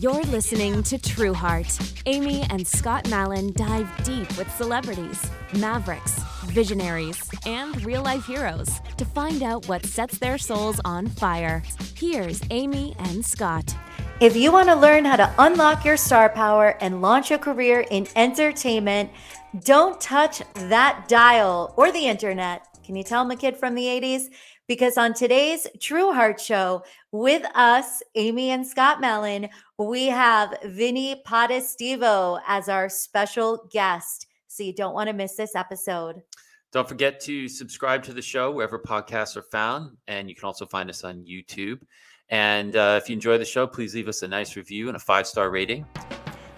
You're listening to True Heart. Amy and Scott Mallon dive deep with celebrities, mavericks, visionaries, and real life heroes to find out what sets their souls on fire. Here's Amy and Scott. If you want to learn how to unlock your star power and launch a career in entertainment, don't touch that dial or the internet. Can you tell I'm a kid from the 80s? Because on today's True Heart Show with us, Amy and Scott Mallon, we have Vinny Potestivo as our special guest. So you don't want to miss this episode. Don't forget to subscribe to the show wherever podcasts are found. And you can also find us on YouTube. And uh, if you enjoy the show, please leave us a nice review and a five star rating.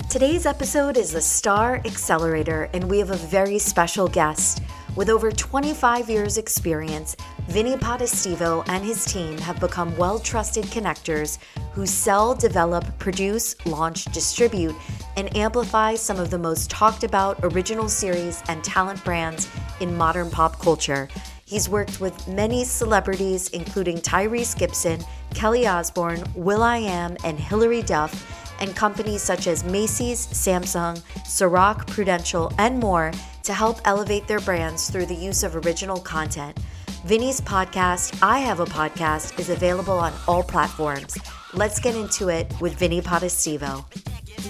Today's episode is the Star Accelerator, and we have a very special guest. With over 25 years' experience, Vinny Potestivo and his team have become well trusted connectors who sell, develop, produce, launch, distribute, and amplify some of the most talked about original series and talent brands in modern pop culture. He's worked with many celebrities, including Tyrese Gibson, Kelly Osbourne, will.i.am, and Hilary Duff and companies such as Macy's, Samsung, Ciroc, Prudential, and more to help elevate their brands through the use of original content. Vinny's podcast, I Have a Podcast, is available on all platforms. Let's get into it with Vinny Potestivo.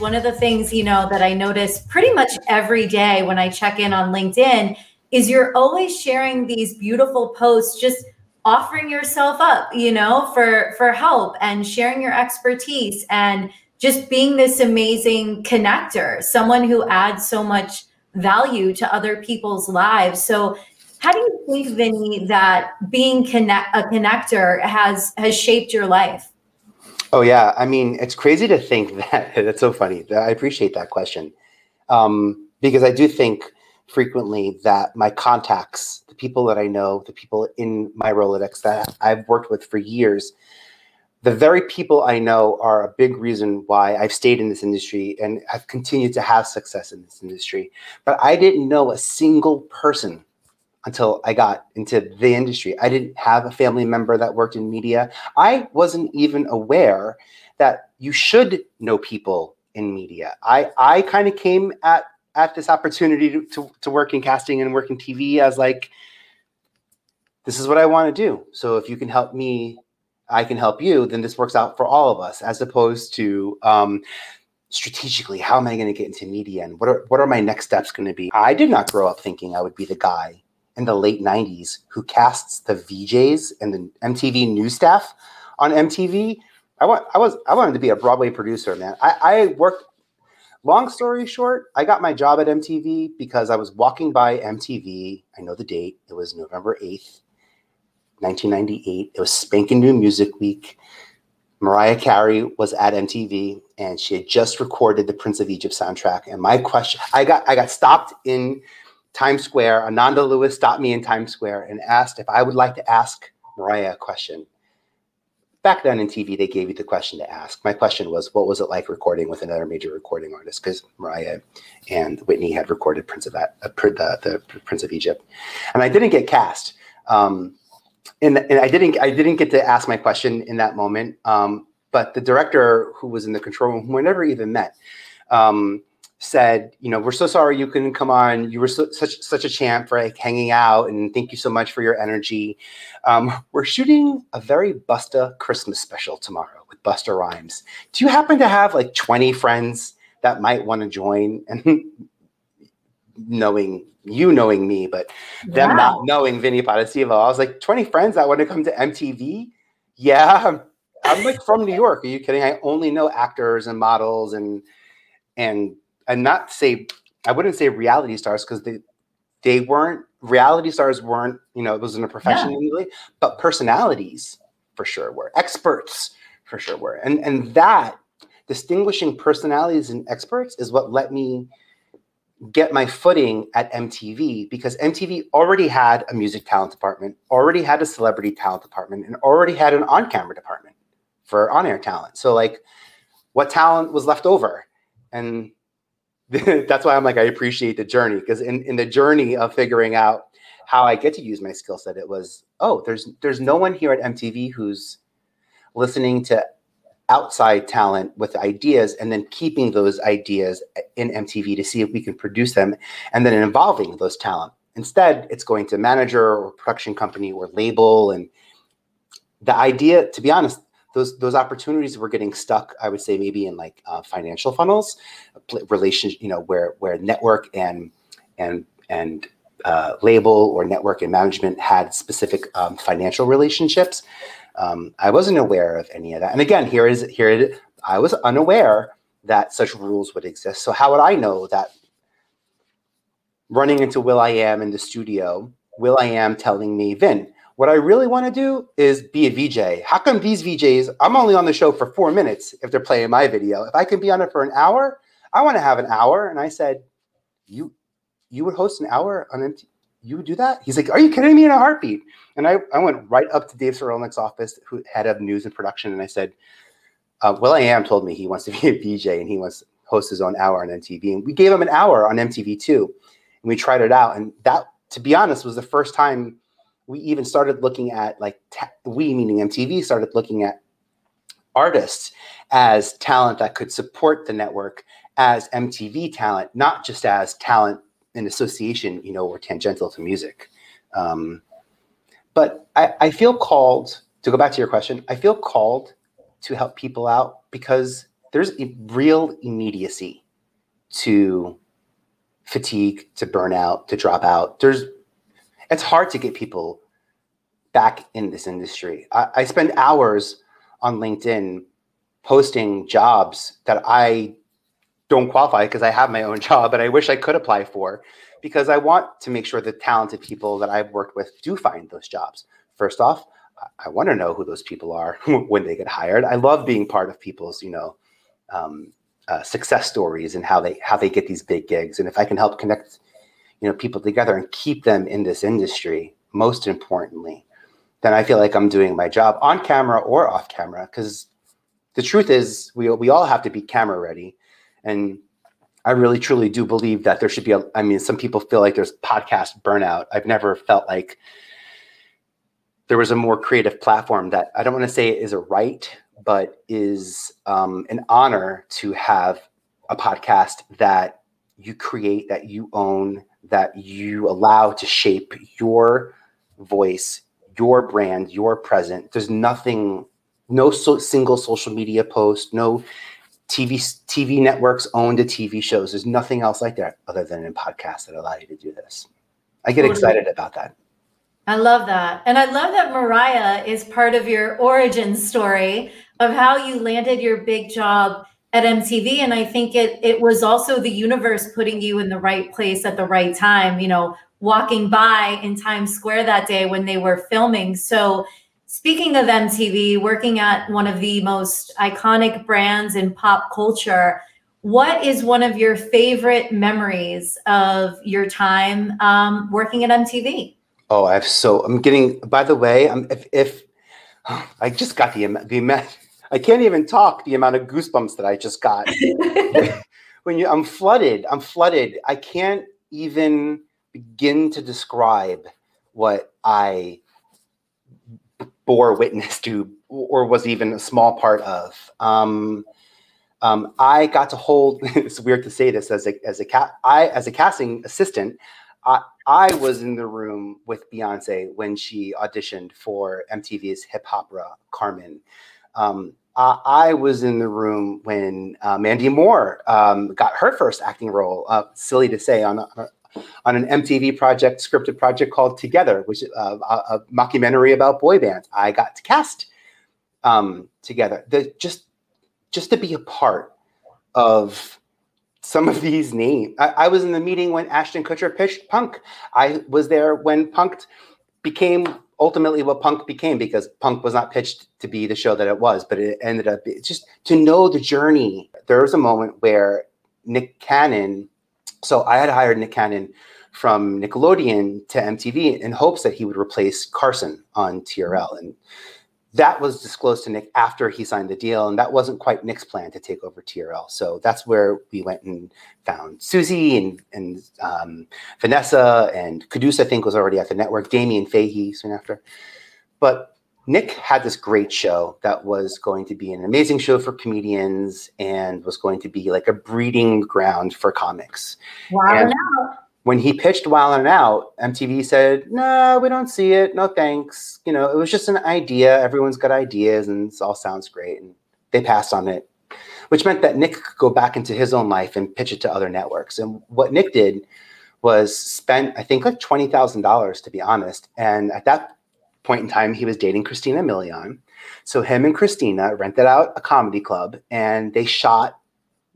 One of the things, you know, that I notice pretty much every day when I check in on LinkedIn is you're always sharing these beautiful posts just offering yourself up, you know, for for help and sharing your expertise and just being this amazing connector, someone who adds so much value to other people's lives. So, how do you think, Vinny, that being connect a connector has has shaped your life? Oh yeah, I mean, it's crazy to think that. That's so funny. I appreciate that question um, because I do think frequently that my contacts, the people that I know, the people in my Rolodex that I've worked with for years, the very people I know are a big reason why I've stayed in this industry and have continued to have success in this industry. But I didn't know a single person until I got into the industry. I didn't have a family member that worked in media. I wasn't even aware that you should know people in media. I, I kind of came at, at this opportunity to, to, to work in casting and work in TV as like, this is what I want to do. So if you can help me I can help you, then this works out for all of us, as opposed to um, strategically, how am I going to get into media and what are what are my next steps going to be? I did not grow up thinking I would be the guy in the late '90s who casts the VJs and the MTV news staff on MTV. I want I was I wanted to be a Broadway producer, man. I, I worked. Long story short, I got my job at MTV because I was walking by MTV. I know the date. It was November 8th, 1998. It was spanking new music week. Mariah Carey was at MTV and she had just recorded the Prince of Egypt soundtrack. And my question, I got I got stopped in Times Square. Ananda Lewis stopped me in Times Square and asked if I would like to ask Mariah a question. Back then in TV, they gave you the question to ask. My question was, what was it like recording with another major recording artist? Because Mariah and Whitney had recorded Prince of that, uh, the, the Prince of Egypt, and I didn't get cast. Um, and, and I didn't I didn't get to ask my question in that moment. Um, but the director who was in the control room, who I never even met, um, said, "You know, we're so sorry you couldn't come on. You were so, such such a champ for like hanging out, and thank you so much for your energy. Um, we're shooting a very Busta Christmas special tomorrow with Busta Rhymes. Do you happen to have like twenty friends that might want to join?" And knowing you knowing me, but them wow. not knowing Vinny Potestivo. I was like, 20 friends that want to come to MTV? Yeah. I'm, I'm like from New York. Are you kidding? I only know actors and models and and and not say I wouldn't say reality stars because they they weren't reality stars weren't, you know, it wasn't a profession yeah. Really, but personalities for sure were. Experts for sure were. And and that distinguishing personalities and experts is what let me get my footing at MTV because MTV already had a music talent department, already had a celebrity talent department, and already had an on camera department for on air talent. So, like, what talent was left over? And that's why I'm like, I appreciate the journey because in, in the journey of figuring out how I get to use my skill set, it was, oh, there's there's no one here at MTV who's listening to outside talent with ideas and then keeping those ideas in MTV to see if we can produce them and then involving those talent. Instead, it's going to manager or production company or label. And the idea, to be honest, those those opportunities were getting stuck. I would say maybe in like uh, financial funnels, relations, you know, where where network and and and uh, label or network and management had specific um, financial relationships. Um, I wasn't aware of any of that. And again, here is here it. I was unaware that such rules would exist. So how would I know that running into will.i.am in the studio, will.i.am telling me, Vin, what I really want to do is be a VJ. How come these VJs, I'm only on the show for four minutes if they're playing my video. If I can be on it for an hour, I want to have an hour. And I said, You you would host an hour on MTV? You would do that? He's like, Are you kidding me in a heartbeat? And I, I went right up to Dave Sirulnick's office, who head of news and production, and I said, uh, am." told me he wants to be a VJ and he wants to host his own hour on MTV. And we gave him an hour on MTV too. And we tried it out. And that, to be honest, was the first time we even started looking at like ta- we meaning MTV started looking at artists as talent that could support the network as MTV talent, not just as talent in association, you know, or tangential to music. Um, but I, I feel called to go back to your question. I feel called to help people out because there's a real immediacy to fatigue, to burnout, to drop out. There's it's hard to get people back in this industry. I, I spend hours on LinkedIn posting jobs that I don't qualify because I have my own job, but I wish I could apply for because I want to make sure the talented people that I've worked with do find those jobs. First off, I want to know who those people are when they get hired. I love being part of people's, you know, um, uh, success stories and how they how they get these big gigs. And if I can help connect, you know, people together and keep them in this industry, most importantly, then I feel like I'm doing my job on camera or off camera. Because the truth is, we we all have to be camera ready, and I really truly do believe that there should be a, I mean, some people feel like there's podcast burnout. I've never felt like there was a more creative platform that I don't want to say is a right, but is um, an honor to have a podcast that you create, that you own, that you allow to shape your voice, your brand, your present. There's nothing, no so single social media post, no TV TV networks own the TV shows. There's nothing else like that other than in podcasts that allow you to do this. I get excited about that. I love that. And I love that Mariah is part of your origin story of how you landed your big job at MTV. And I think it it was also the universe putting you in the right place at the right time, you know, walking by in Times Square that day when they were filming. So Speaking of MTV, working at one of the most iconic brands in pop culture, what is one of your favorite memories of your time um, working at MTV? Oh, I have so. I'm getting. By the way, I'm if if I just got the the amount. I can't even talk. The amount of goosebumps that I just got. when you, I'm flooded. I'm flooded. I can't even begin to describe what I bore witness to or was even a small part of. Um, um, I got to hold. it's weird to say this as a as a cat. I as a casting assistant, I, I was in the room with Beyonce when she auditioned for MTV's Hip Hopera Carmen. Um, I, I, was in the room when uh, Mandy Moore um, got her first acting role. Uh, silly to say on a, on an MTV project, scripted project called Together, which uh, a, a, mockumentary about boy bands. I got to cast um, together. The, just just to be a part of some of these names. I, I, was in the meeting when Ashton Kutcher pitched Punk. I was there when Punk became ultimately what Punk became because Punk was not pitched to be the show that it was, but it ended up just to know the journey. There was a moment where Nick Cannon so I had hired Nick Cannon from Nickelodeon to MTV in hopes that he would replace Carson on TRL. And that was disclosed to Nick after he signed the deal. And that wasn't quite Nick's plan to take over TRL. So that's where we went and found Susie and, and um, Vanessa and Quddus, I think, was already at the network, Damien Fahey soon after. But Nick had this great show that was going to be an amazing show for comedians and was going to be like a breeding ground for comics. Wow. And when he pitched Wildin' and Out, MTV said, "No, we don't see it. No thanks." You know, it was just an idea. Everyone's got ideas, and it all sounds great. And they passed on it, which meant that Nick could go back into his own life and pitch it to other networks. And what Nick did was spent, I think, like twenty thousand dollars, to be honest. And at that point in time, he was dating Christina Milian. So him and Christina rented out a comedy club and they shot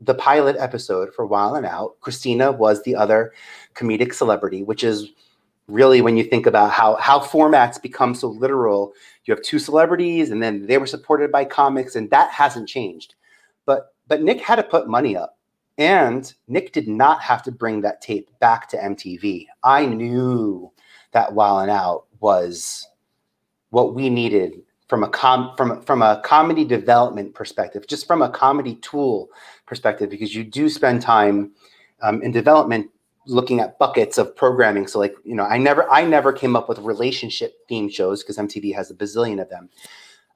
the pilot episode for Wild 'n Out. Christina was the other comedic celebrity, which is really when you think about how how formats become so literal. You have two celebrities, and then they were supported by comics, and that hasn't changed. But but Nick had to put money up, and Nick did not have to bring that tape back to MTV. I knew that Wild 'n Out was what we needed from a com from from a comedy development perspective, just from a comedy tool perspective, because you do spend time um, in development looking at buckets of programming. So like you know, I never I never came up with relationship theme shows because MTV has a bazillion of them.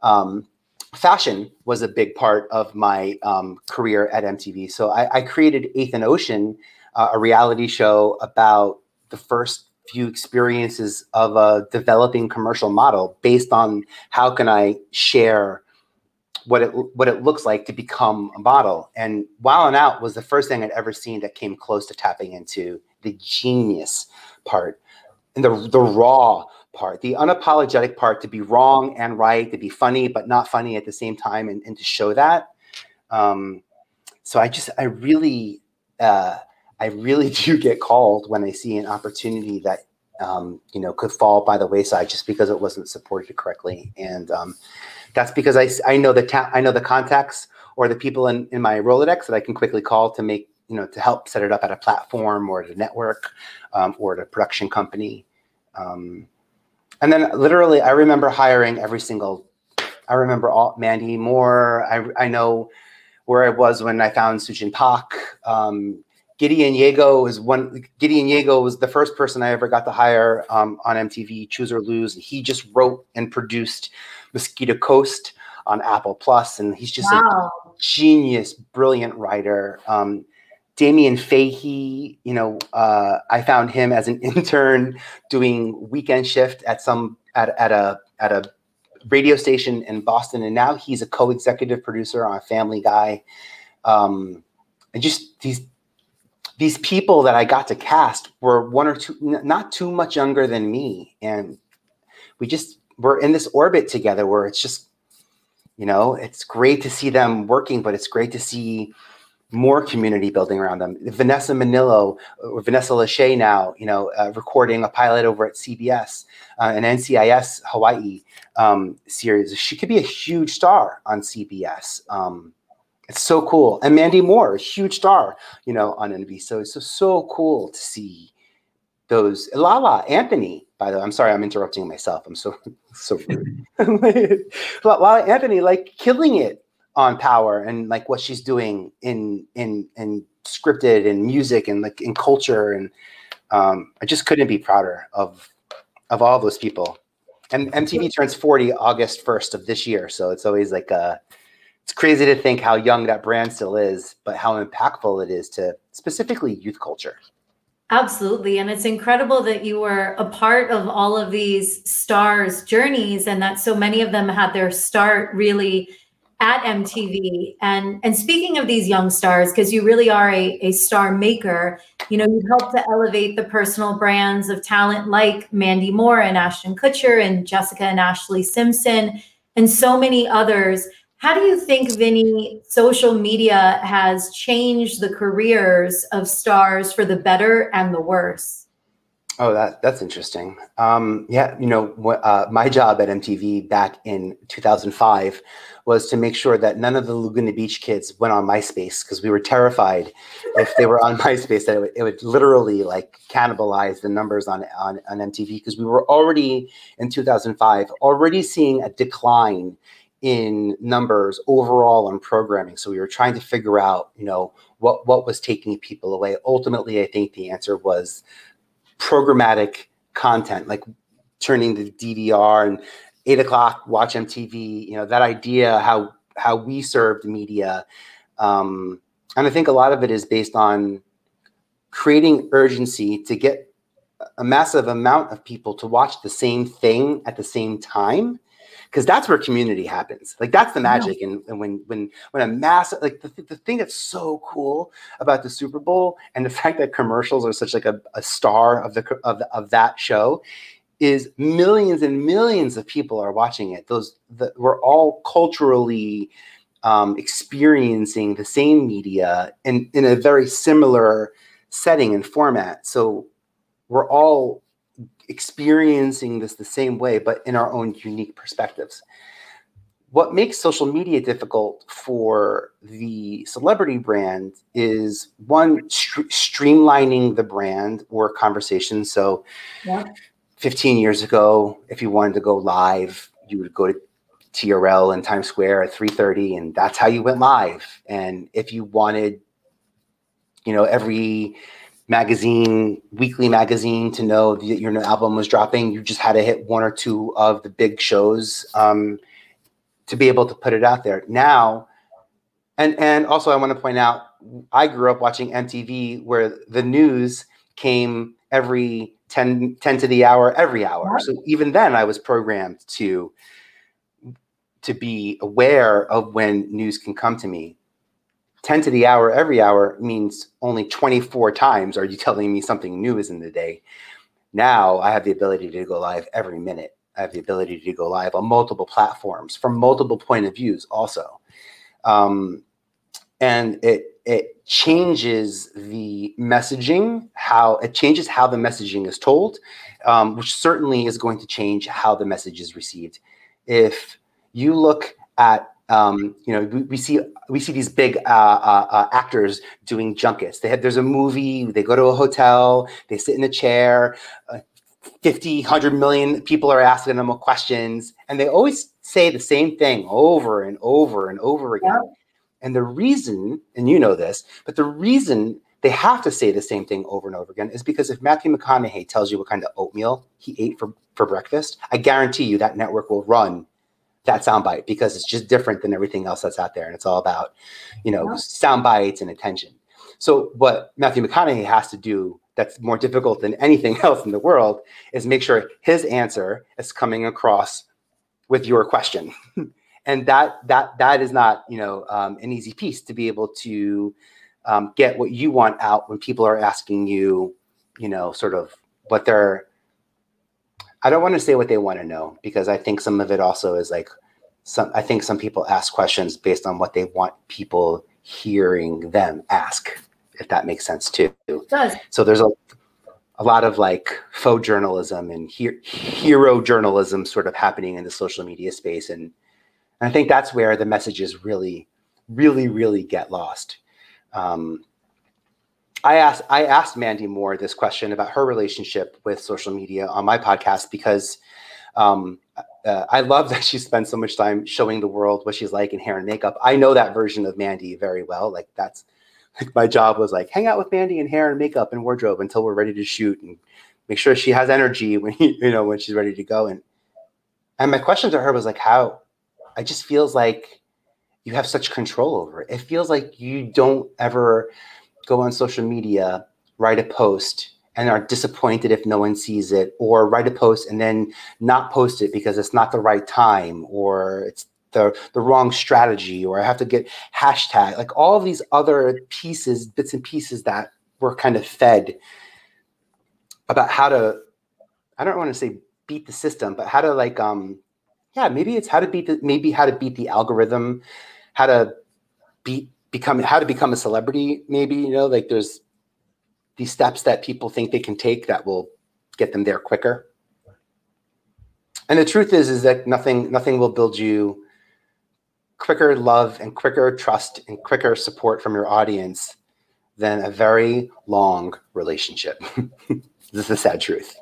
Um, fashion was a big part of my um, career at MTV. So I, I created and Ocean, uh, a reality show about the first few experiences of a developing commercial model based on how can I share what it what it looks like to become a model. And Wildin' Out was the first thing I'd ever seen that came close to tapping into the genius part and the the raw part, the unapologetic part to be wrong and right, to be funny but not funny at the same time, and, and to show that. Um, so I just I really uh, I really do get called when I see an opportunity that um, you know could fall by the wayside just because it wasn't supported correctly, and um, that's because I, I know the ta- I know the contacts or the people in, in my Rolodex that I can quickly call to make you know to help set it up at a platform or at a network um, or at a production company. Um, and then literally, I remember hiring every single. I remember all Mandy Moore. I I know where I was when I found SuChin Pak. Um, Gideon Yago is one. Gideon Yago was the first person I ever got to hire um, on MTV, Choose or Lose. He just wrote and produced Mosquito Coast on Apple Plus, and he's just wow. a genius, brilliant writer. Um, Damien Fahey, you know, uh, I found him as an intern doing weekend shift at some at, at a at a radio station in Boston, and now he's a co-executive producer on Family Guy. Um, and just these these people that I got to cast were one or two, not too much younger than me, and we just were in this orbit together where it's just, you know, it's great to see them working, but it's great to see more community building around them. Vanessa Minnillo, or Vanessa Lachey now, you know, uh, recording a pilot over at CBS, uh, an NCIS Hawaii um, series. She could be a huge star on CBS. Um, it's so cool. And Mandy Moore, a huge star, you know, on NBC. So it's so, so cool to see those. Lala Anthony, by the way, I'm sorry, I'm interrupting myself. I'm so so rude. Lala Anthony, like killing it on Power and like what she's doing in in in scripted and music and like in culture and um, I just couldn't be prouder of of all those people. And MTV turns 40 August 1st of this year, so it's always like a it's crazy to think how young that brand still is, but how impactful it is to specifically youth culture. Absolutely. And it's incredible that you were a part of all of these stars' journeys and that so many of them had their start really at MTV. And and speaking of these young stars, because you really are a, a star maker, you know, you help to elevate the personal brands of talent like Mandy Moore and Ashton Kutcher and Jessica and Ashley Simpson and so many others. How do you think, Vinny, social media has changed the careers of stars for the better and the worse? Oh, that that's interesting. Um, yeah, you know, uh, my job at MTV back in 2005 was to make sure that none of the Laguna Beach kids went on MySpace because we were terrified if they were on MySpace that it would, it would literally like cannibalize the numbers on on, on MTV because we were already in 2005 already seeing a decline in numbers overall on programming. So we were trying to figure out, you know, what what was taking people away. Ultimately, I think the answer was programmatic content, like turning the DVR and eight o'clock, watch MTV. You know that idea how how we served media, um, and I think a lot of it is based on creating urgency to get a massive amount of people to watch the same thing at the same time because that's where community happens. Like that's the magic and, and when when when a mass like the, the thing that's so cool about the super bowl and the fact that commercials are such like a, a star of the of, the, of that show is millions and millions of people are watching it. Those the, we're all culturally um, experiencing the same media in in a very similar setting and format. So we're all experiencing this the same way, but in our own unique perspectives. What makes social media difficult for the celebrity brand is one, st- streamlining the brand or conversation. So, yeah. 15 years ago, if you wanted to go live, you would go to TRL in Times Square at 3:30, and that's how you went live. And if you wanted, you know, every magazine, weekly magazine, to know that your new album was dropping. You just had to hit one or two of the big shows um, to be able to put it out there. Now, and and also I want to point out, I grew up watching MTV where the news came every 10, 10 to the hour every hour. So even then, I was programmed to to be aware of when news can come to me 10 to the hour every hour means only 24 times are you telling me something new is in the day. Now I have the ability to go live every minute. I have the ability to go live on multiple platforms from multiple point of views also. Um, and it it changes the messaging, how it changes how the messaging is told, um, which certainly is going to change how the message is received. If you look at um, you know, we, we, see we see these big uh, uh, uh, actors doing junkets. They have there's a movie. They go to a hotel. They sit in a chair. Uh, 50, 100 million people are asking them questions, and they always say the same thing over and over and over again. Yeah. And the reason, and you know this, but the reason they have to say the same thing over and over again is because if Matthew McConaughey tells you what kind of oatmeal he ate for, for breakfast, I guarantee you that network will run that soundbite because it's just different than everything else that's out there. And it's all about, you know, yeah. sound bites and attention. So what Matthew McConaughey has to do that's more difficult than anything else in the world is make sure his answer is coming across with your question. and that that that is not, you know, um, an easy piece to be able to um, get what you want out when people are asking you, you know, sort of what they're I don't want to say what they want to know because I think some of it also is like some I think some people ask questions based on what they want people hearing them ask, if that makes sense too. It does. So there's a a lot of like faux journalism and he- hero journalism sort of happening in the social media space and, and I think that's where the messages really, really, really get lost. Um, I asked I asked Mandy Moore this question about her relationship with social media on my podcast because um, uh, I love that she spends so much time showing the world what she's like in hair and makeup. I know that version of Mandy very well. Like that's like my job was like hang out with Mandy in hair and makeup and wardrobe until we're ready to shoot and make sure she has energy when you know when she's ready to go. And and my question to her was like how I just feels like you have such control over it. It feels like you don't ever go on social media, write a post, and are disappointed if no one sees it, or write a post and then not post it because it's not the right time, or it's the, the wrong strategy, or I have to get hashtag, like all these other pieces, bits and pieces that were kind of fed about how to, I don't want to say beat the system, but how to like, um, yeah, maybe it's how to beat the, maybe how to beat the algorithm, how to beat become how to become a celebrity maybe you know like there's these steps that people think they can take that will get them there quicker. And the truth is is that nothing nothing will build you quicker love and quicker trust and quicker support from your audience than a very long relationship. This is the sad truth.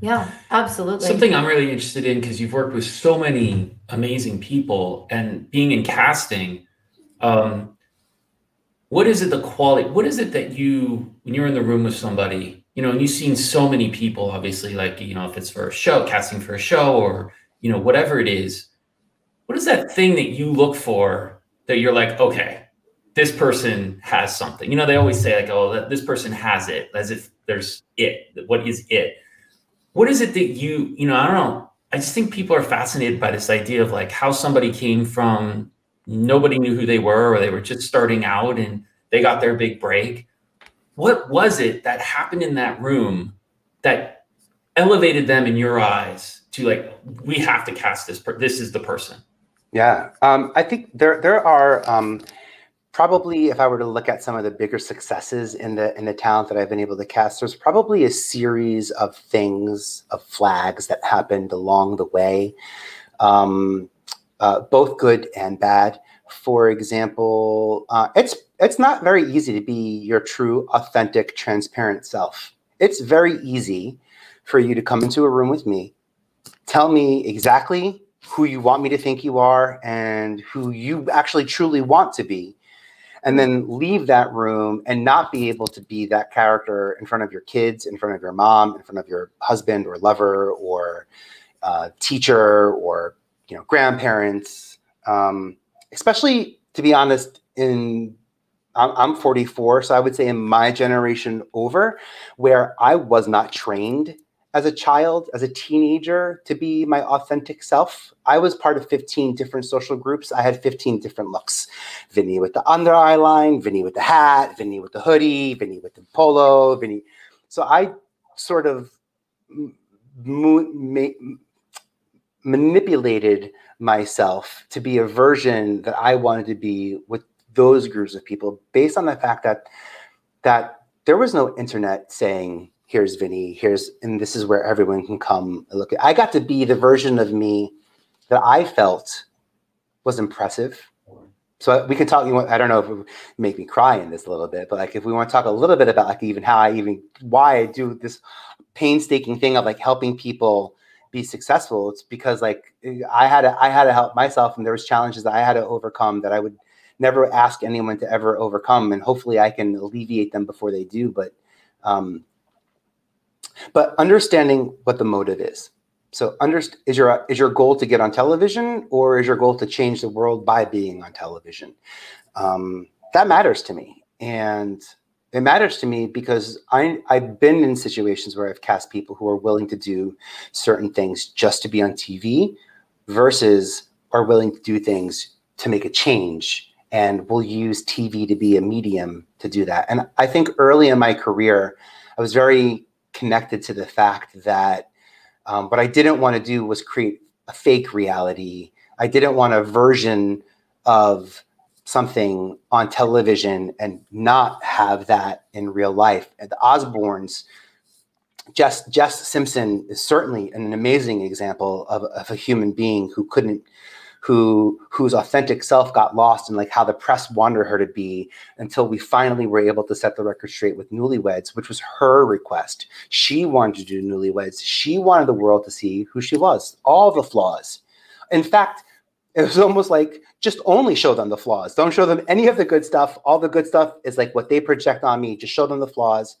Yeah absolutely. Something i'm really interested in because you've worked with so many amazing people and being in casting um, what is it the quality what is it that you when you're in the room with somebody you know and you've seen so many people obviously like you know if it's for a show casting for a show or you know, whatever it is, what is that thing that you look for that you're like, okay, this person has something? You know, they always say like, oh, this person has it, as if there's it. What is it? What is it that you, you know, I don't know. I just think people are fascinated by this idea of like how somebody came from nobody knew who they were or they were just starting out and they got their big break. What was it that happened in that room that elevated them in your eyes to like we have to cast this per- this is the person yeah um, i think there there are um, probably if i were to look at some of the bigger successes in the in the talent that i've been able to cast there's probably a series of things of flags that happened along the way um, uh, both good and bad. For example uh, it's it's not very easy to be your true authentic transparent self. It's very easy for you to come into a room with me, tell me exactly who you want me to think you are and who you actually truly want to be, and then leave that room and not be able to be that character in front of your kids, in front of your mom, in front of your husband or lover or uh, teacher or you know grandparents. Um, especially to be honest, in I'm 44, so I would say in my generation over, where I was not trained as a child, as a teenager, to be my authentic self. I was part of 15 different social groups. I had 15 different looks. Vinny with the under eye line, Vinny with the hat, Vinny with the hoodie, Vinny with the polo, Vinny. So I sort of mo- manipulated myself to be a version that I wanted to be with those groups of people based on the fact that that there was no internet saying here's Vinny, here's, and this is where everyone can come look at. I got to be the version of me that I felt was impressive. So we can talk. You want, I don't know if it would make me cry in this a little bit, but like if we want to talk a little bit about like even how I even why I do this painstaking thing of like helping people be successful. It's because like I had to I had to help myself, and there was challenges that I had to overcome that I would never ask anyone to ever overcome, and hopefully I can alleviate them before they do. But um, but understanding what the motive is. So, under, is your is your goal to get on television, or is your goal to change the world by being on television? Um, that matters to me, and it matters to me because I I've been in situations where I've cast people who are willing to do certain things just to be on TV, versus are willing to do things to make a change and will use TV to be a medium to do that. And I think early in my career, I was very connected to the fact that um, what I didn't want to do was create a fake reality. I didn't want a version of something on television and not have that in real life. The Osbournes, Jess, Jess Simpson is certainly an amazing example of, of a human being who couldn't who whose authentic self got lost and like how the press wanted her to be until we finally were able to set the record straight with newlyweds which was her request. She wanted to do newlyweds. She wanted the world to see who she was all the flaws. In fact it was almost like just only show them the flaws. Don't show them any of the good stuff. All the good stuff is like what they project on me. Just show them the flaws.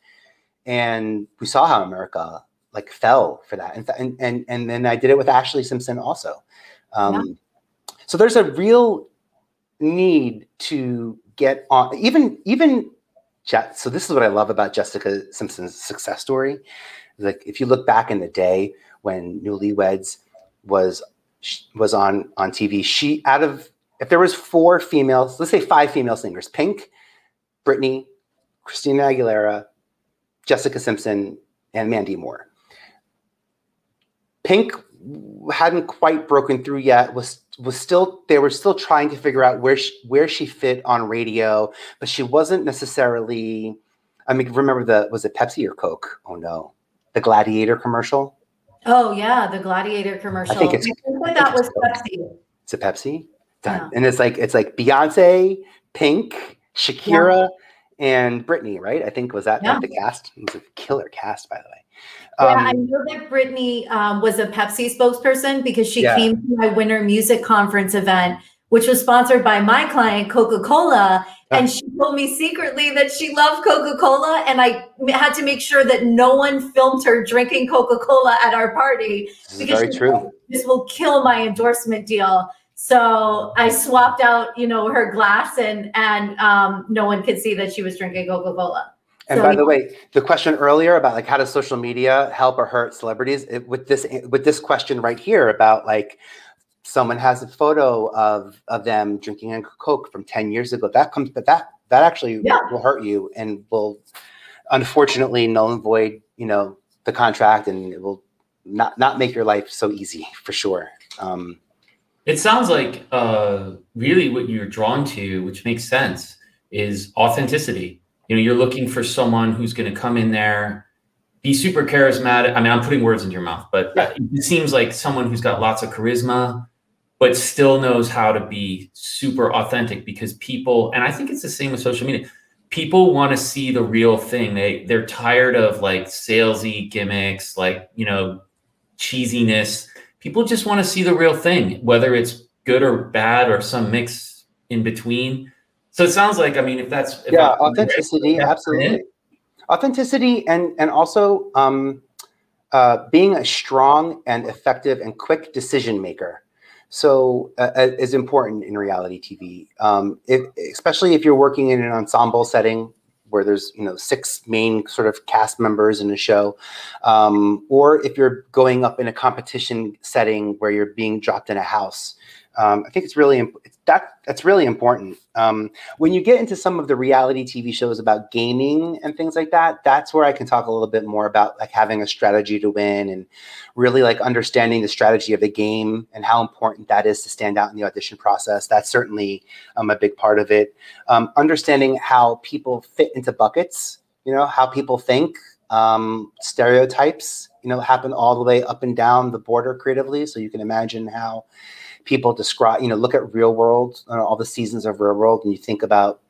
And we saw how america like fell for that. And and and, and then i did it with Ashley simpson also. Um, yeah. so there's a real need to get on, even even. So this is what I love about Jessica Simpson's success story. Like if you look back in the day when Newlyweds was was on on TV, she out of if there was four females, let's say five female singers, Pink, Britney, Christina Aguilera, Jessica Simpson, and Mandy Moore. Pink hadn't quite broken through yet was was still they were still trying to figure out where she, where she fit on radio but she wasn't necessarily i mean remember the was it pepsi or coke? Oh no. The gladiator commercial oh yeah the gladiator commercial i think, it's, I think that was pepsi it's a pepsi yeah. and it's like it's like beyonce pink shakira yeah. and britney right i think was that yeah. the cast it was a killer cast by the way yeah, um, I know that Britney um, was a Pepsi spokesperson because she yeah. came to my Winter Music Conference event, which was sponsored by my client, Coca Cola. And she told me secretly that she loved Coca-Cola and I had to make sure that no one filmed her drinking Coca-Cola at our party because very true. this will kill my endorsement deal. So I swapped out, you know, her glass and and um, no one could see that she was drinking Coca-Cola. And so, by the way, the question earlier about like how does social media help or hurt celebrities it, with this with this question right here about like someone has a photo of of them drinking a coke from 10 years ago that comes but that that actually yeah. will hurt you and will unfortunately null and void you know the contract and it will not not make your life so easy for sure um, it sounds like uh, really what you're drawn to which makes sense is authenticity you know you're looking for someone who's going to come in there be super charismatic i mean i'm putting words into your mouth but yeah. it seems like someone who's got lots of charisma but still knows how to be super authentic because people and i think it's the same with social media. People want to see the real thing. They they're tired of like salesy gimmicks like you know cheesiness. People just want to see the real thing whether it's good or bad or some mix in between. So it sounds like i mean if that's if yeah authenticity absolutely. Authenticity and and also um uh, being a strong and effective and quick decision maker so uh, uh, is important in reality TV. Um, if, especially if you're working in an ensemble setting where there's you know six main sort of cast members in a show, um, or if you're going up in a competition setting where you're being dropped in a house. Um, I think it's really it's that that's really important. Um, when you get into some of the reality TV shows about gaming and things like that, that's where I can talk a little bit more about like having a strategy to win and really like understanding the strategy of the game and how important that is to stand out in the audition process. That's certainly um, a big part of it. Um, understanding how people fit into buckets, you know, how people think, um, stereotypes, you know, happen all the way up and down the border creatively. So you can imagine how people describe, you know, look at real world, uh, all the seasons of real world, and you think about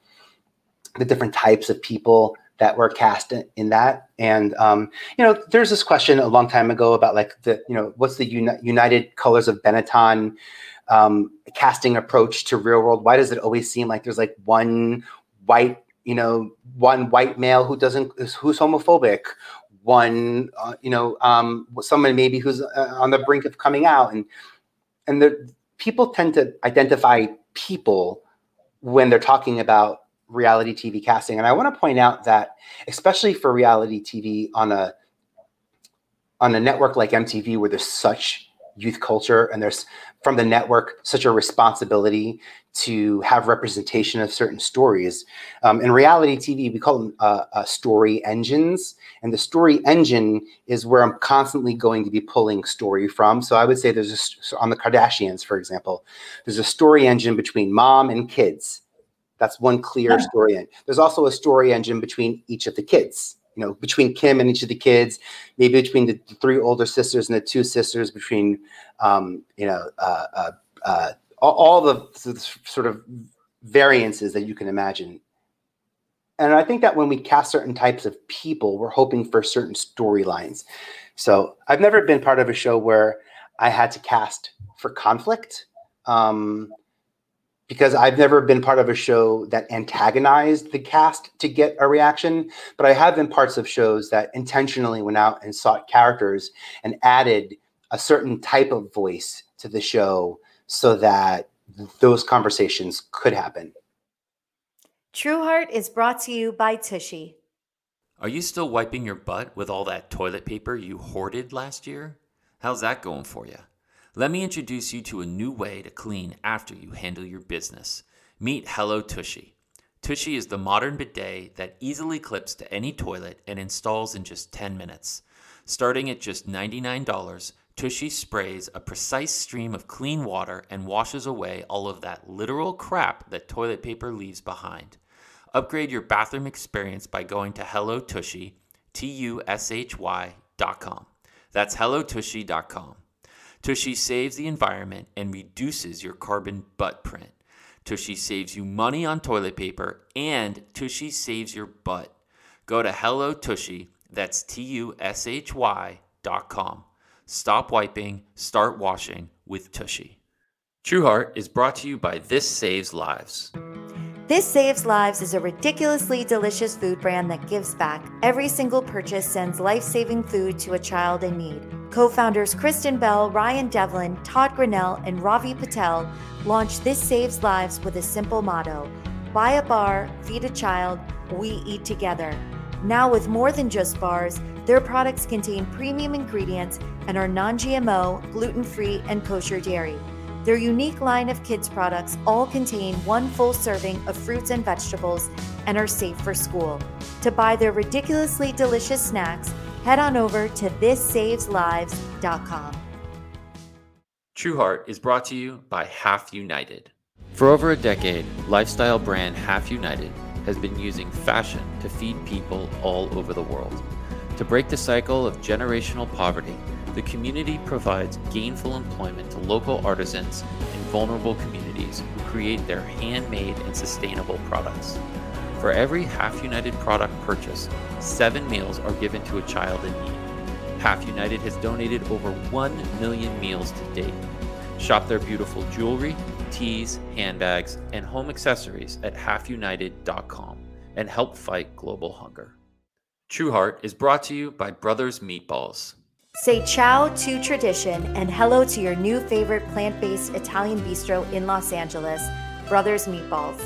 the different types of people that were cast in, in that. And, um, you know, there's this question a long time ago about like the, you know, what's the uni- United Colors of Benetton um, casting approach to real world? Why does it always seem like there's like one white, you know, one white male who doesn't, who's homophobic, one, uh, you know, um, someone maybe who's uh, on the brink of coming out and, and the, people tend to identify people when they're talking about reality TV casting. And I want to point out that, especially for reality TV on a on a network like MTV, where there's such youth culture and there's from the network such a responsibility to have representation of certain stories. Um, in reality TV, we call them uh, uh, story engines. And the story engine is where I'm constantly going to be pulling story from. So I would say there's a, on the Kardashians, for example, there's a story engine between mom and kids. That's one clear story engine. There's also a story engine between each of the kids you know, between Kim and each of the kids, maybe between the three older sisters and the two sisters, between, um, you know, uh, uh, uh, all, all the sort of variances that you can imagine. And I think that when we cast certain types of people, we're hoping for certain storylines. So I've never been part of a show where I had to cast for conflict. Um, because I've never been part of a show that antagonized the cast to get a reaction, but I have been parts of shows that intentionally went out and sought characters and added a certain type of voice to the show so that those conversations could happen. True Heart is brought to you by Tushy. Are you still wiping your butt with all that toilet paper you hoarded last year? How's that going for you? Let me introduce you to a new way to clean after you handle your business. Meet Hello Tushy. Tushy is the modern bidet that easily clips to any toilet and installs in just 10 minutes. Starting at just $99, Tushy sprays a precise stream of clean water and washes away all of that literal crap that toilet paper leaves behind. Upgrade your bathroom experience by going to Hello Tushy, T U S H Y dot com. That's HelloTushy.com. Tushy saves the environment and reduces your carbon butt print. Tushy saves you money on toilet paper and Tushy saves your butt. Go to Hello Tushy, that's T U S H Y dot com. Stop wiping, start washing with Tushy. True Heart is brought to you by This Saves Lives. This Saves Lives is a ridiculously delicious food brand that gives back. Every single purchase sends life saving food to a child in need. Co founders Kristen Bell, Ryan Devlin, Todd Grinnell, and Ravi Patel launched This Saves Lives with a simple motto Buy a bar, feed a child, we eat together. Now, with more than just bars, their products contain premium ingredients and are non GMO, gluten free, and kosher dairy. Their unique line of kids' products all contain one full serving of fruits and vegetables and are safe for school. To buy their ridiculously delicious snacks, head on over to thisSavesLives.com. Trueheart is brought to you by Half United. For over a decade, lifestyle brand Half United has been using fashion to feed people all over the world. To break the cycle of generational poverty, the community provides gainful employment to local artisans in vulnerable communities who create their handmade and sustainable products. For every Half United product purchase, seven meals are given to a child in need. Half United has donated over 1 million meals to date. Shop their beautiful jewelry, tees, handbags, and home accessories at halfunited.com and help fight global hunger. Trueheart is brought to you by Brothers Meatballs. Say ciao to tradition and hello to your new favorite plant based Italian bistro in Los Angeles, Brothers Meatballs.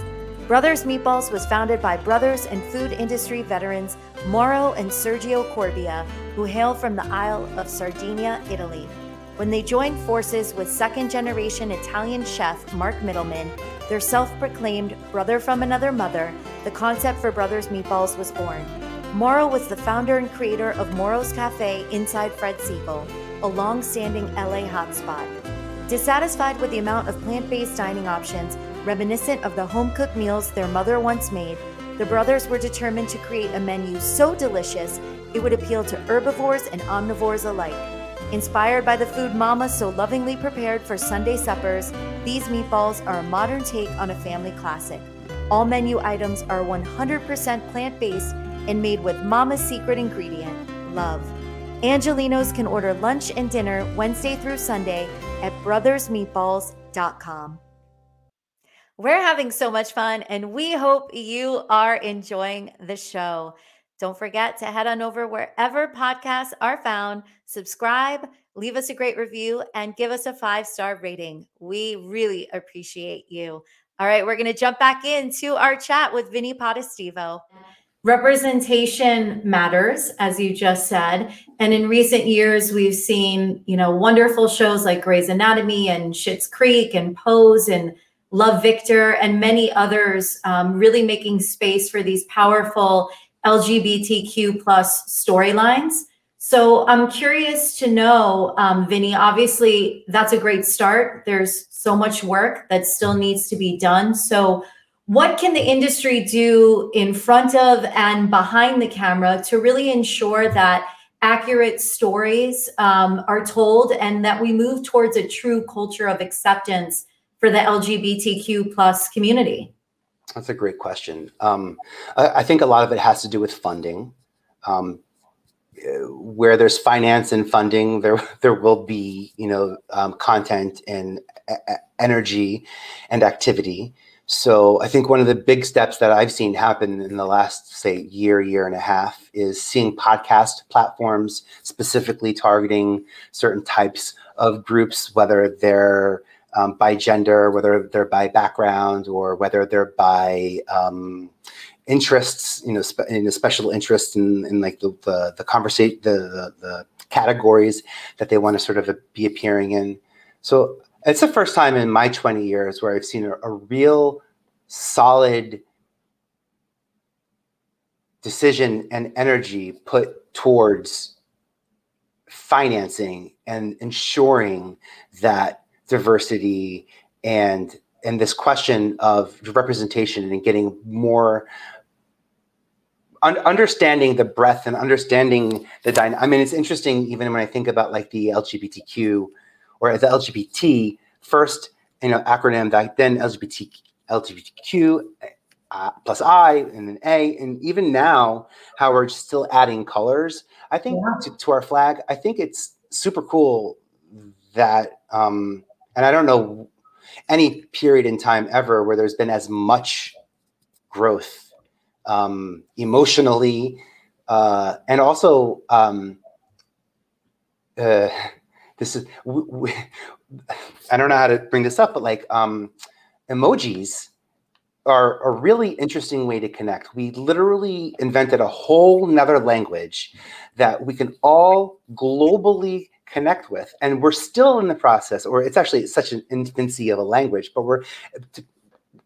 Brothers Meatballs was founded by brothers and food industry veterans Mauro and Sergio Corbia, who hail from the Isle of Sardinia, Italy. When they joined forces with second generation Italian chef Mark Middleman, their self proclaimed brother from another mother, the concept for Brothers Meatballs was born. Mauro was the founder and creator of Mauro's Cafe inside Fred Segal, a long standing LA hotspot. Dissatisfied with the amount of plant based dining options, reminiscent of the home cooked meals their mother once made, the brothers were determined to create a menu so delicious it would appeal to herbivores and omnivores alike. Inspired by the food Mama so lovingly prepared for Sunday suppers, these meatballs are a modern take on a family classic. All menu items are 100% plant based and made with Mama's secret ingredient, love. Angelinos can order lunch and dinner Wednesday through Sunday at brothersmeatballs.com. We're having so much fun, and we hope you are enjoying the show. Don't forget to head on over wherever podcasts are found, subscribe, leave us a great review, and give us a five star rating. We really appreciate you. All right, we're going to jump back into our chat with Vinny Potestivo. Representation matters, as you just said. And in recent years, we've seen, you know, wonderful shows like Grey's Anatomy and Schitt's Creek and Pose and Love Victor and many others um, really making space for these powerful LGBTQ plus storylines. So I'm curious to know, um, Vinny, obviously that's a great start. There's so much work that still needs to be done. So what can the industry do in front of and behind the camera to really ensure that accurate stories um, are told and that we move towards a true culture of acceptance for the lgbtq plus community that's a great question. Um, I, I, think a lot of it has to do with funding. Um, where there's finance and funding there there will be you know um, content and energy and activity. So I think one of the big steps that I've seen happen in the last, say, year, year and a half is seeing podcast platforms specifically targeting certain types of groups, whether they're um, by gender, whether they're by background, or whether they're by um, interests, you know, spe- in a special interest in, in like the the, the conversation, the, the the categories that they want to sort of be appearing in. So it's the first time in my 20 years where I've seen a, a real solid decision and energy put towards financing and ensuring that diversity and and this question of representation and getting more un- understanding the breadth and understanding the dyna- I mean, it's interesting even when I think about like the LGBTQ or the LGBT first, you know, acronym that then LGBT LGBTQ uh, plus I and then A, and even now how we're still adding colors. I think yeah. to, to, our flag. I think it's super cool that, um, and I don't know any period in time ever where there's been as much growth um, emotionally uh, and also um, uh, this is w- w- I don't know how to bring this up, but like um, emojis are a really interesting way to connect. We literally invented a whole nother language that we can all globally connect with, and we're still in the process. Or it's actually such an infancy of a language, but we're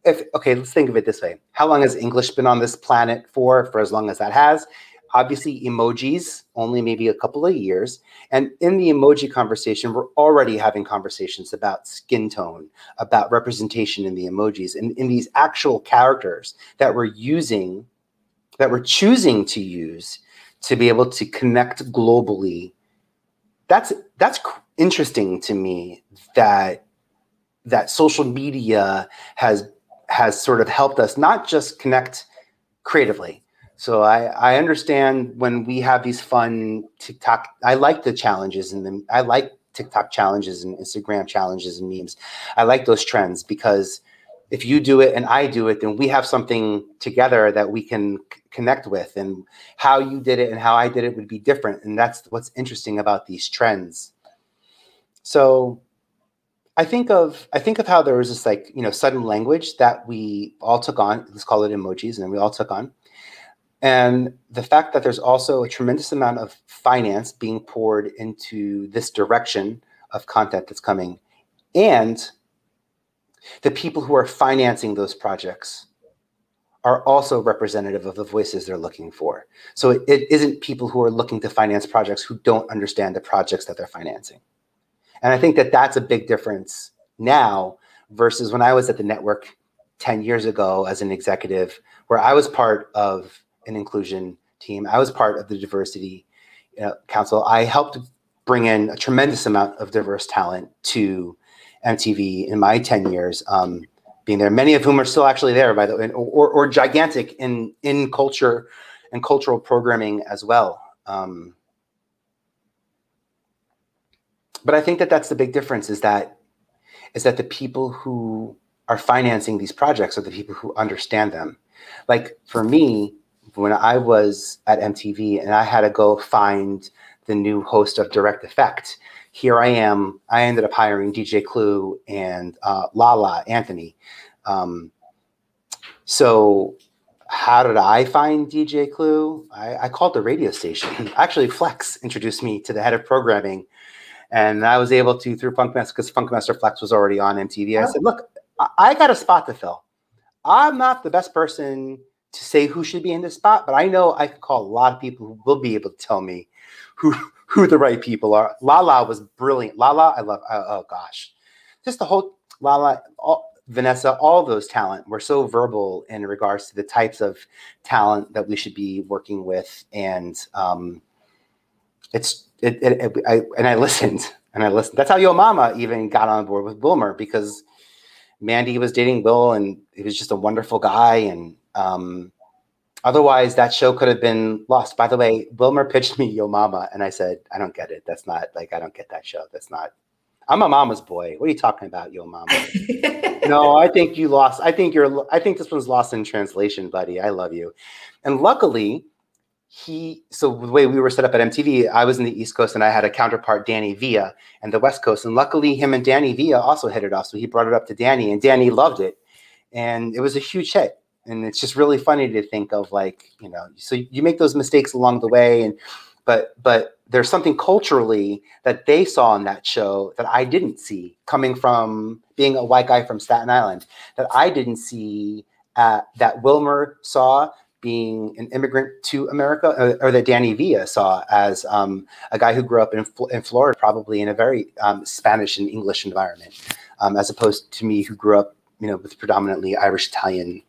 if okay, let's think of it this way. How long has English been on this planet for? For as long as that has. Obviously, emojis only maybe a couple of years. And in the emoji conversation, we're already having conversations about skin tone, about representation in the emojis, and in these actual characters that we're using, that we're choosing to use to be able to connect globally. That's that's interesting to me that that social media has has sort of helped us not just connect creatively. So I, I understand when we have these fun TikTok. I like the challenges and the I like TikTok challenges and Instagram challenges and memes. I like those trends because if you do it and I do it, then we have something together that we can c- connect with. And how you did it and how I did it would be different. And that's what's interesting about these trends. So I think of I think of how there was this like you know sudden language that we all took on. Let's call it emojis, and we all took on. And the fact that there's also a tremendous amount of finance being poured into this direction of content that's coming, and the people who are financing those projects are also representative of the voices they're looking for. So it, it isn't people who are looking to finance projects who don't understand the projects that they're financing. And I think that that's a big difference now versus when I was at the network 10 years ago as an executive, where I was part of an inclusion team. I was part of the diversity uh, council. I helped bring in a tremendous amount of diverse talent to MTV in my 10 years um, being there, many of whom are still actually there, by the way, or, or gigantic in, in culture and cultural programming as well. Um, but I think that that's the big difference is that is that the people who are financing these projects are the people who understand them. Like for me, when I was at MTV and I had to go find the new host of Direct Effect, here I am. I ended up hiring DJ Clue and uh, Lala Anthony. Um, so how did I find DJ Clue? I, I, called the radio station. Actually, Flex introduced me to the head of programming and I was able to through Funkmaster because Funkmaster Flex was already on MTV. I said, "Look, I, I got a spot to fill. I'm not the best person to say who should be in this spot, but I know I can call a lot of people who will be able to tell me who who the right people are." Lala was brilliant. Lala, I love. Oh, oh gosh, just the whole Lala. All, Vanessa, all those talent were so verbal in regards to the types of talent that we should be working with, and um, it's it, it, it, I, and I listened and I listened. That's how Yo Momma even got on board with Wilmer because Mandy was dating Will and he was just a wonderful guy. And um, otherwise, that show could have been lost. By the way, Wilmer pitched me Yo Momma, and I said, I don't get it. That's not like I don't get that show. That's not. I'm a mama's boy. What are you talking about, Yo Momma? no, I think you lost. I think you're. I think this one's lost in translation, buddy. I love you. And luckily, he so the way we were set up at MTV, I was in the East Coast and I had a counterpart, Danny Villa, and the West Coast. And luckily, him and Danny Villa also hit it off. So he brought it up to Danny, and Danny loved it, and it was a huge hit. And it's just really funny to think of like you know, so you make those mistakes along the way, and but but there's something culturally that they saw in that show that I didn't see coming from being a white guy from Staten Island that I didn't see uh, that Wilmer saw being an immigrant to America, or, or that Danny Villa saw as um, a guy who grew up in, in Florida, probably in a very um, Spanish and English environment, um, as opposed to me who grew up, you know, with predominantly Irish Italian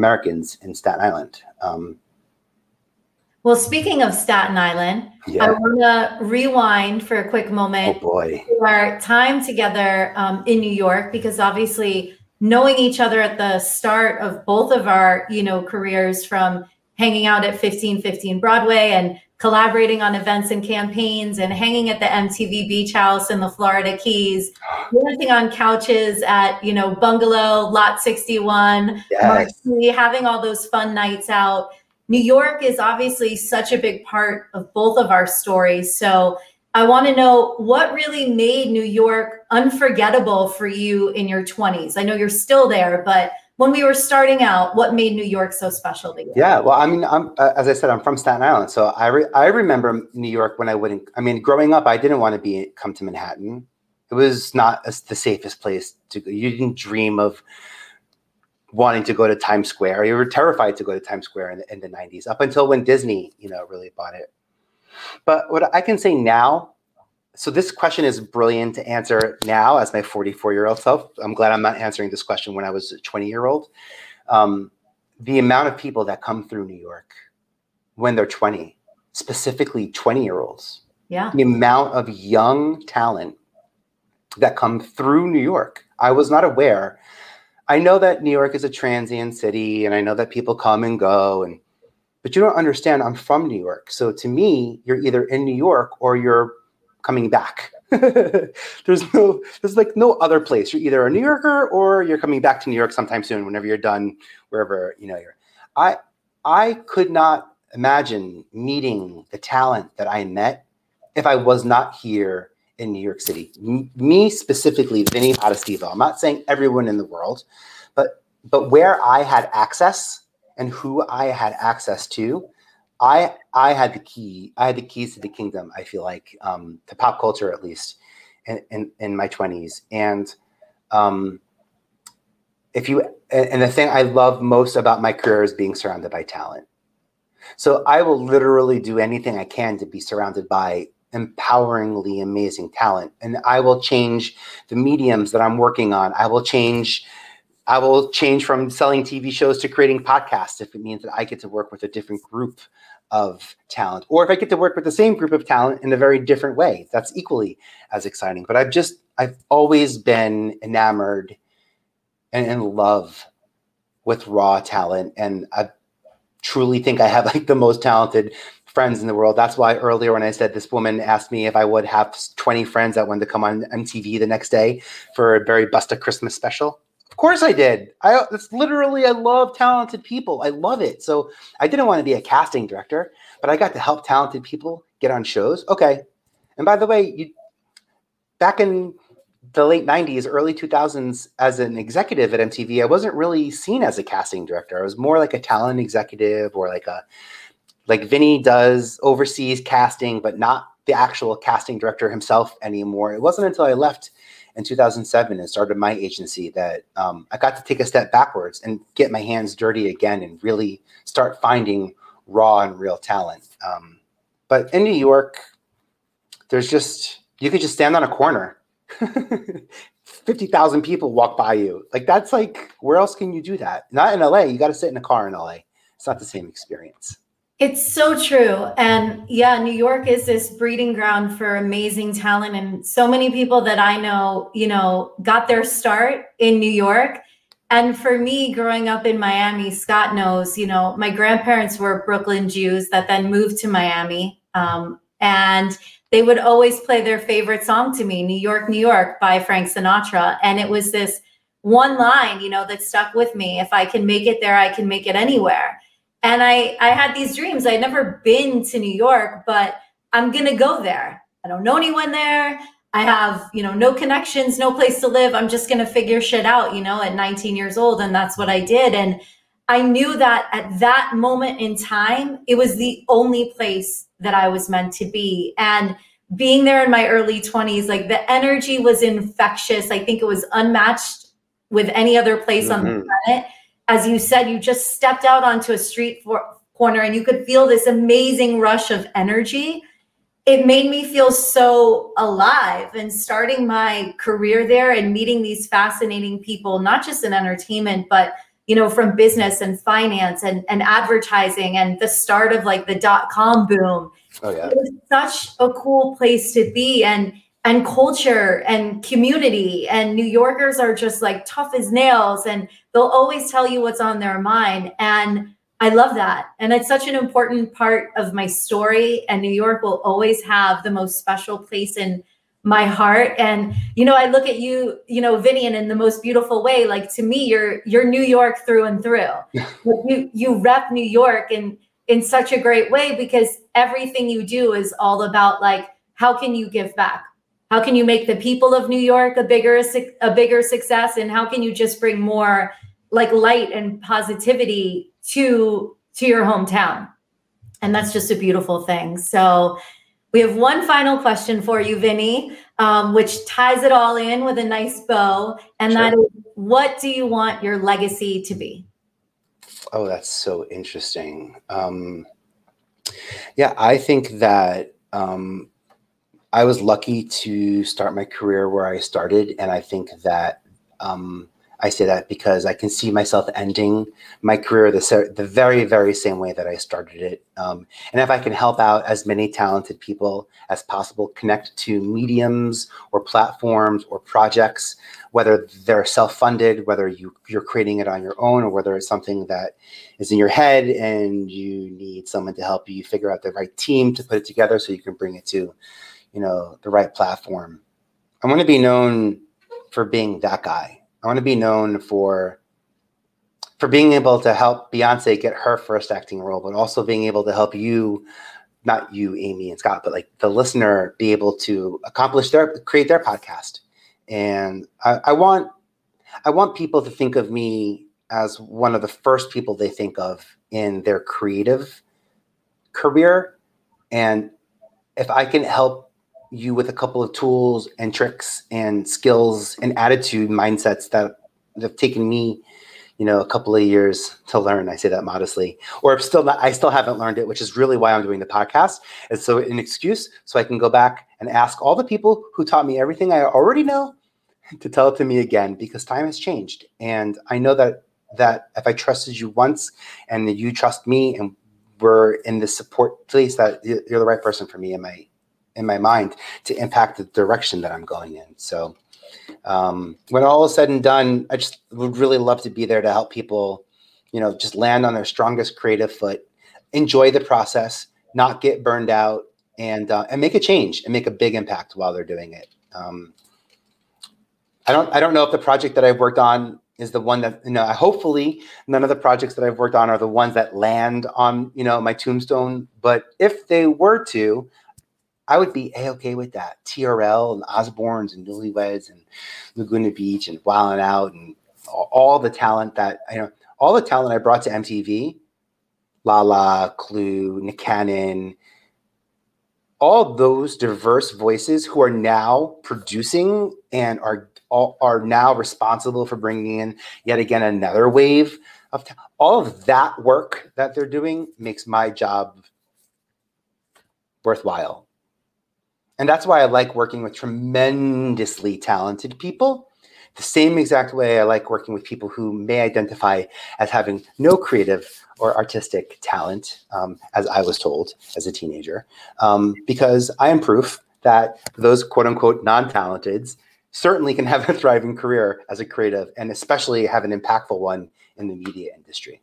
Americans in Staten Island. Um, well, speaking of Staten Island, yeah. I want to rewind for a quick moment. Oh boy, our time together um, in New York, because obviously knowing each other at the start of both of our you know careers from hanging out at 1515 broadway and collaborating on events and campaigns and hanging at the MTV Beach House in the Florida Keys, dancing on couches at, you know, Bungalow, Lot 61, Yes. Marquee, having all those fun nights out. New York is obviously such a big part of both of our stories. So I want to know what really made New York unforgettable for you in your 20s. I know you're still there, but when we were starting out, what made New York so special to you? Yeah, well, I mean, I'm uh, as I said, I'm from Staten Island, so I re- I remember New York when I wouldn't. I mean, growing up, I didn't want to be come to Manhattan. It was not the safest place to go. You didn't dream of wanting to go to Times Square. You were terrified to go to Times Square in the, in the 90s, up until when Disney, you know, really bought it. But what I can say now, so this question is brilliant to answer now as my 44 year old self. I'm glad I'm not answering this question when I was a 20 year old. Um, the amount of people that come through New York when they're 20, specifically 20 year olds, Yeah. the amount of young talent that come through New York. I was not aware. I know that New York is a transient city and I know that people come and go and but you don't understand I'm from New York. So to me, you're either in New York or you're coming back. there's no there's like no other place. You're either a New Yorker or you're coming back to New York sometime soon whenever you're done wherever, you know, you're. I I could not imagine meeting the talent that I met if I was not here in New York City. M- me specifically, Vinny Potestivo. I'm not saying everyone in the world, but but where I had access and who I had access to, I I had the key. I had the keys to the kingdom. I feel like um, to pop culture at least in in, in my 20s. And um, if you and the thing I love most about my career is being surrounded by talent. So I will literally do anything I can to be surrounded by empoweringly amazing talent. And I will change the mediums that I'm working on. I will change I will change from selling TV shows to creating podcasts if it means that I get to work with a different group of talent or if I get to work with the same group of talent in a very different way. That's equally as exciting. But I've just I've always been enamored and in love with raw talent and I truly think I have like the most talented friends in the world. That's why earlier when I said this woman asked me if I would have 20 friends that wanted to come on MTV the next day for a very Busta Christmas special. Of course I did. I it's literally I love talented people. I love it. So I didn't want to be a casting director, but I got to help talented people get on shows. Okay. And by the way, you back in the late 90s, early 2000s, as an executive at MTV, I wasn't really seen as a casting director. I was more like a talent executive or like a like Vinny does overseas casting, but not the actual casting director himself anymore. It wasn't until I left in 2007 and started my agency that um, I got to take a step backwards and get my hands dirty again and really start finding raw and real talent. Um, but in New York, there's just you could just stand on a corner 50,000 people walk by you. Like that's like where else can you do that? Not in LA. You got to sit in a car in LA. It's not the same experience. It's so true. And yeah, New York is this breeding ground for amazing talent. And so many people that I know, you know, got their start in New York. And for me, growing up in Miami, Scott knows, you know, my grandparents were Brooklyn Jews that then moved to Miami. Um, and they would always play their favorite song to me, New York, New York by Frank Sinatra. And it was this one line, you know, that stuck with me. If I can make it there, I can make it anywhere and I I had these dreams. I'd never been to New York, but I'm gonna go there. I don't know anyone there. I have, you know, no connections, no place to live. I'm just gonna figure shit out, you know, at 19 years old. And that's what I did. And I knew that at that moment in time, it was the only place that I was meant to be. And being there in my early 20s, like the energy was infectious. I think it was unmatched with any other place on the Mhm. planet as you said, you just stepped out onto a street for, corner and you could feel this amazing rush of energy. It made me feel so alive. And starting my career there and meeting these fascinating people, not just in entertainment, but you know, from business and finance and, and advertising and the start of like the dot com boom. Oh yeah. It was such a cool place to be. And and culture and community and new yorkers are just like tough as nails and they'll always tell you what's on their mind and I love that. And it's such an important part of my story. And New York will always have the most special place in my heart. And, you know, I look at you, you know, Vinny, in the most beautiful way. Like to me, you're you're New York through and through. you you rep New York in in such a great way because everything you do is all about like how can you give back? How can you make the people of New York a bigger a bigger success? And how can you just bring more like light and positivity to to your hometown? And that's just a beautiful thing. So we have one final question for you, Vinny, um, which ties it all in with a nice bow. And sure. that is what do you want your legacy to be? Oh, that's so interesting. Um, yeah, I think that um, I was lucky to start my career where I started. And I think that um, I say that because I can see myself ending my career the, the very, very same way that I started it. Um, and if I can help out as many talented people as possible, connect to mediums or platforms or projects, whether they're self-funded, whether you, you're creating it on your own, or whether it's something that is in your head and you need someone to help you figure out the right team to put it together so you can bring it to, you know, the right platform. I want to be known for being that guy I want to be known for for being able to help Beyonce get her first acting role, but also being able to help you, not you, Amy and Scott, but like the listener, be able to accomplish their create their podcast. And I, I want I want people to think of me as one of the first people they think of in their creative career. And if I can help you with a couple of tools and tricks and skills and attitude mindsets that have taken me you know a couple of years to learn i say that modestly or still not i still haven't learned it which is really why i'm doing the podcast. It's so an excuse so i can go back and ask all the people who taught me everything i already know to tell it to me again because time has changed. And i know that that if i trusted you once and you trust me and we're in the support place that you're the right person for me in my in my mind to impact the direction that I'm going in. So um, when all is said and done, I just would really love to be there to help people, you know, just land on their strongest creative foot, enjoy the process, not get burned out, and uh, and make a change and make a big impact while they're doing it. Um, I don't I don't know if the project that I've worked on is the one that you know. Hopefully, none of the projects that I've worked on are the ones that land on you know my tombstone. But if they were to, I would be a okay with that. TRL and Osbournes and Newlyweds and Laguna Beach and Wild 'n Out and all the talent that you know, all the talent I brought to MTV, Lala, Clue, Nick Cannon, all those diverse voices who are now producing and are are now responsible for bringing in yet again another wave of t- all of that work that they're doing makes my job worthwhile and that's why I like working with tremendously talented people. The same exact way I like working with people who may identify as having no creative or artistic talent, um, as I was told as a teenager, um, because I am proof that those quote unquote non talenteds certainly can have a thriving career as a creative and especially have an impactful one in the media industry.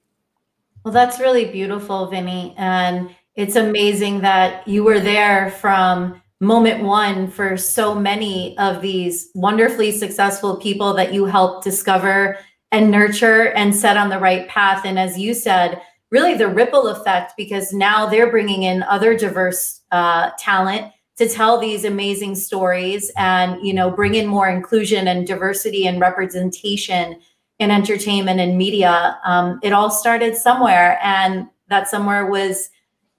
Well, that's really beautiful, Vinny. And it's amazing that you were there from moment one for so many of these wonderfully successful people that you help discover and nurture and set on the right path. And as you said, really the ripple effect, because now they're bringing in other diverse uh, talent to tell these amazing stories and you know bring in more inclusion and diversity and representation in entertainment and media um, it all started somewhere and that somewhere was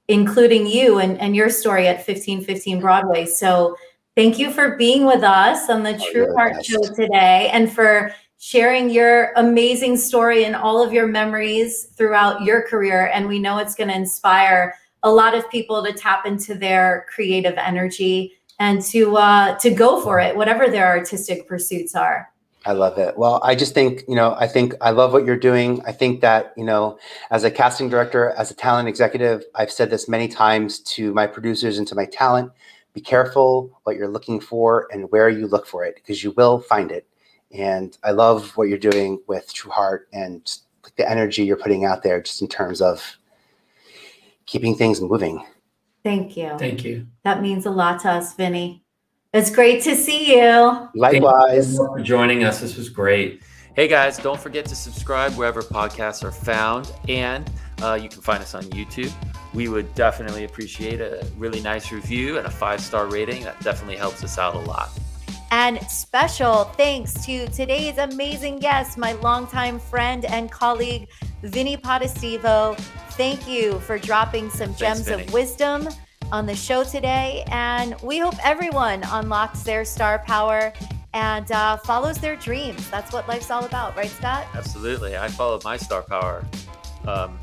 including you and, and your story at 1515 Broadway. So thank you for being with us on the oh, True Heart best. Show today and for sharing your amazing story and all of your memories throughout your career. And we know it's going to inspire a lot of people to tap into their creative energy and to uh, to go for it, whatever their artistic pursuits are. I love it. Well, I just think, you know, I think I love what you're doing. I think that, you know, as a casting director, as a talent executive, I've said this many times to my producers and to my talent be careful what you're looking for and where you look for it because you will find it. And I love what you're doing with True Heart and the energy you're putting out there, just in terms of keeping things moving. Thank you. Thank you. That means a lot to us, Vinny. It's great to see you. Likewise. Thank you for joining us. This was great. Hey guys, don't forget to subscribe wherever podcasts are found, and uh, you can find us on YouTube. We would definitely appreciate a really nice review and a five star rating. That definitely helps us out a lot. And special thanks to today's amazing guest, my longtime friend and colleague, Vinny Potestivo. Thank you for dropping some Thanks, gems Vinny. of wisdom on the show today. And we hope everyone unlocks their star power and uh, follows their dreams. That's what life's all about, right, Scott? Absolutely. I followed my star power, um,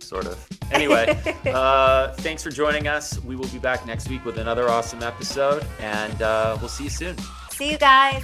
sort of. Anyway, uh, thanks for joining us. We will be back next week with another awesome episode, and uh, we'll see you soon. See you guys.